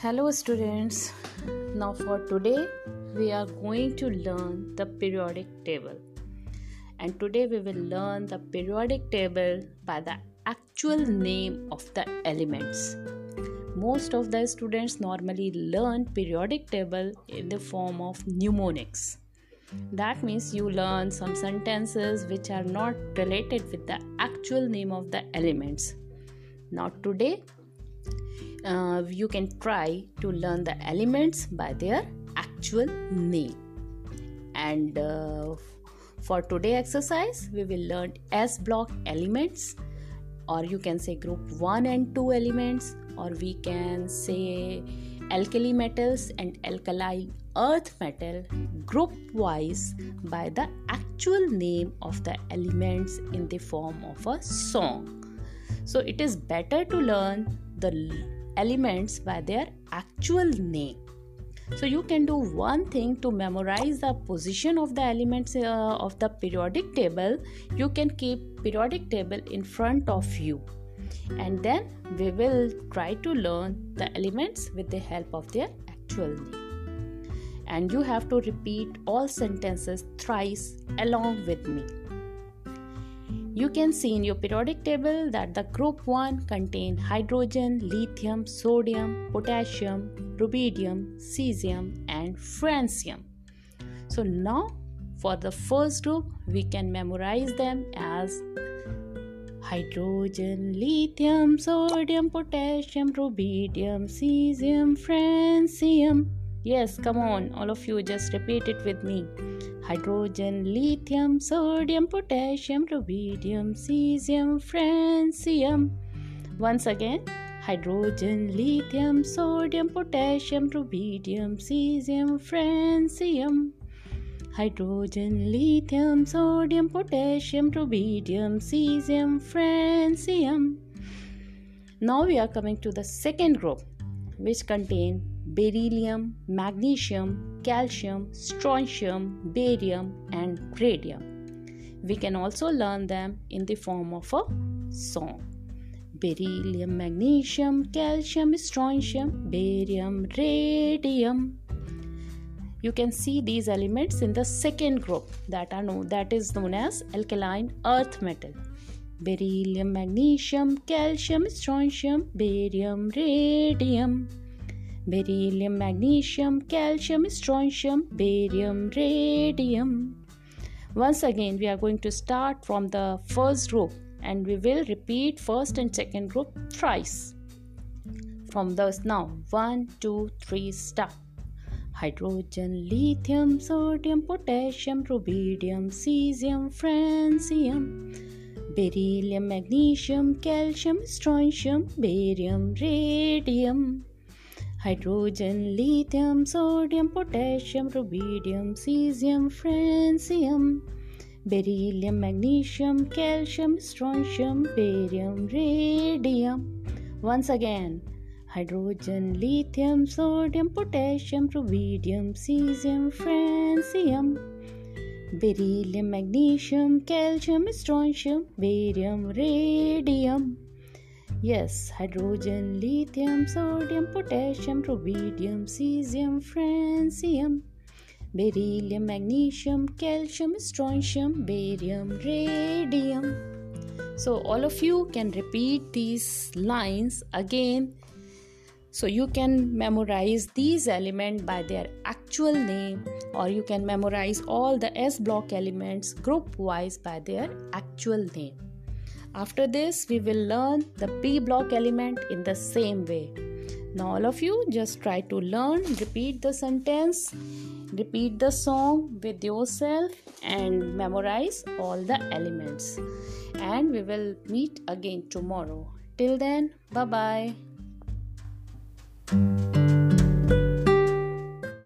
Hello, students. Now, for today, we are going to learn the periodic table. And today, we will learn the periodic table by the actual name of the elements. Most of the students normally learn periodic table in the form of mnemonics. That means you learn some sentences which are not related with the actual name of the elements. Now, today uh, you can try to learn the elements by their actual name. And uh, for today exercise we will learn s block elements or you can say group 1 and 2 elements or we can say alkali metals and alkali earth metal group wise by the actual name of the elements in the form of a song. So it is better to learn the elements by their actual name. So you can do one thing to memorize the position of the elements uh, of the periodic table. You can keep periodic table in front of you and then we will try to learn the elements with the help of their actual name. And you have to repeat all sentences thrice along with me. You can see in your periodic table that the group 1 contain hydrogen, lithium, sodium, potassium, rubidium, cesium and francium. So now for the first group we can memorize them as hydrogen, lithium, sodium, potassium, rubidium, cesium, francium. Yes, come on, all of you just repeat it with me hydrogen, lithium, sodium, potassium, rubidium, cesium, francium. Once again, hydrogen, lithium, sodium, potassium, rubidium, cesium, francium. Hydrogen, lithium, sodium, potassium, rubidium, cesium, francium. Now we are coming to the second group, which contain beryllium, magnesium, calcium, strontium, barium, and radium. We can also learn them in the form of a song. Beryllium, magnesium, calcium, strontium, barium, radium. You can see these elements in the second group that are known that is known as alkaline earth metal. Beryllium, magnesium, calcium, strontium, barium, radium beryllium, magnesium, calcium, strontium, barium, radium. Once again, we are going to start from the first group and we will repeat first and second group thrice. From those now, one, two, three, start. Hydrogen, lithium, sodium, potassium, rubidium, cesium, francium, beryllium, magnesium, calcium, strontium, barium, radium hydrogen, lithium, sodium, potassium, rubidium, cesium, francium, beryllium, magnesium, calcium, strontium, barium, radium. Once again, hydrogen, lithium, sodium, potassium, rubidium, cesium, francium, beryllium, magnesium, calcium, strontium, barium, radium. Yes, hydrogen, lithium, sodium, potassium, rubidium, cesium, francium, beryllium, magnesium, calcium, strontium, barium, radium. So, all of you can repeat these lines again. So, you can memorize these elements by their actual name, or you can memorize all the S block elements group wise by their actual name. After this, we will learn the P block element in the same way. Now, all of you just try to learn, repeat the sentence, repeat the song with yourself, and memorize all the elements. And we will meet again tomorrow. Till then, bye bye.